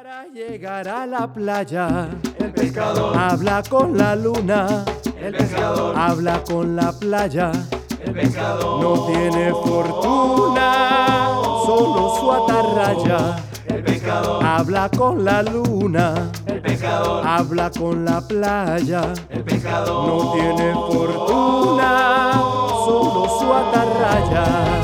Para llegar a la playa, el pescador, habla con la luna, el pescador, habla con la playa. el pescador, No tiene fortuna, solo su atarraya. el pescador, Habla con la luna, el pescador, habla con la playa. el pescador, No tiene fortuna, solo su atarraya.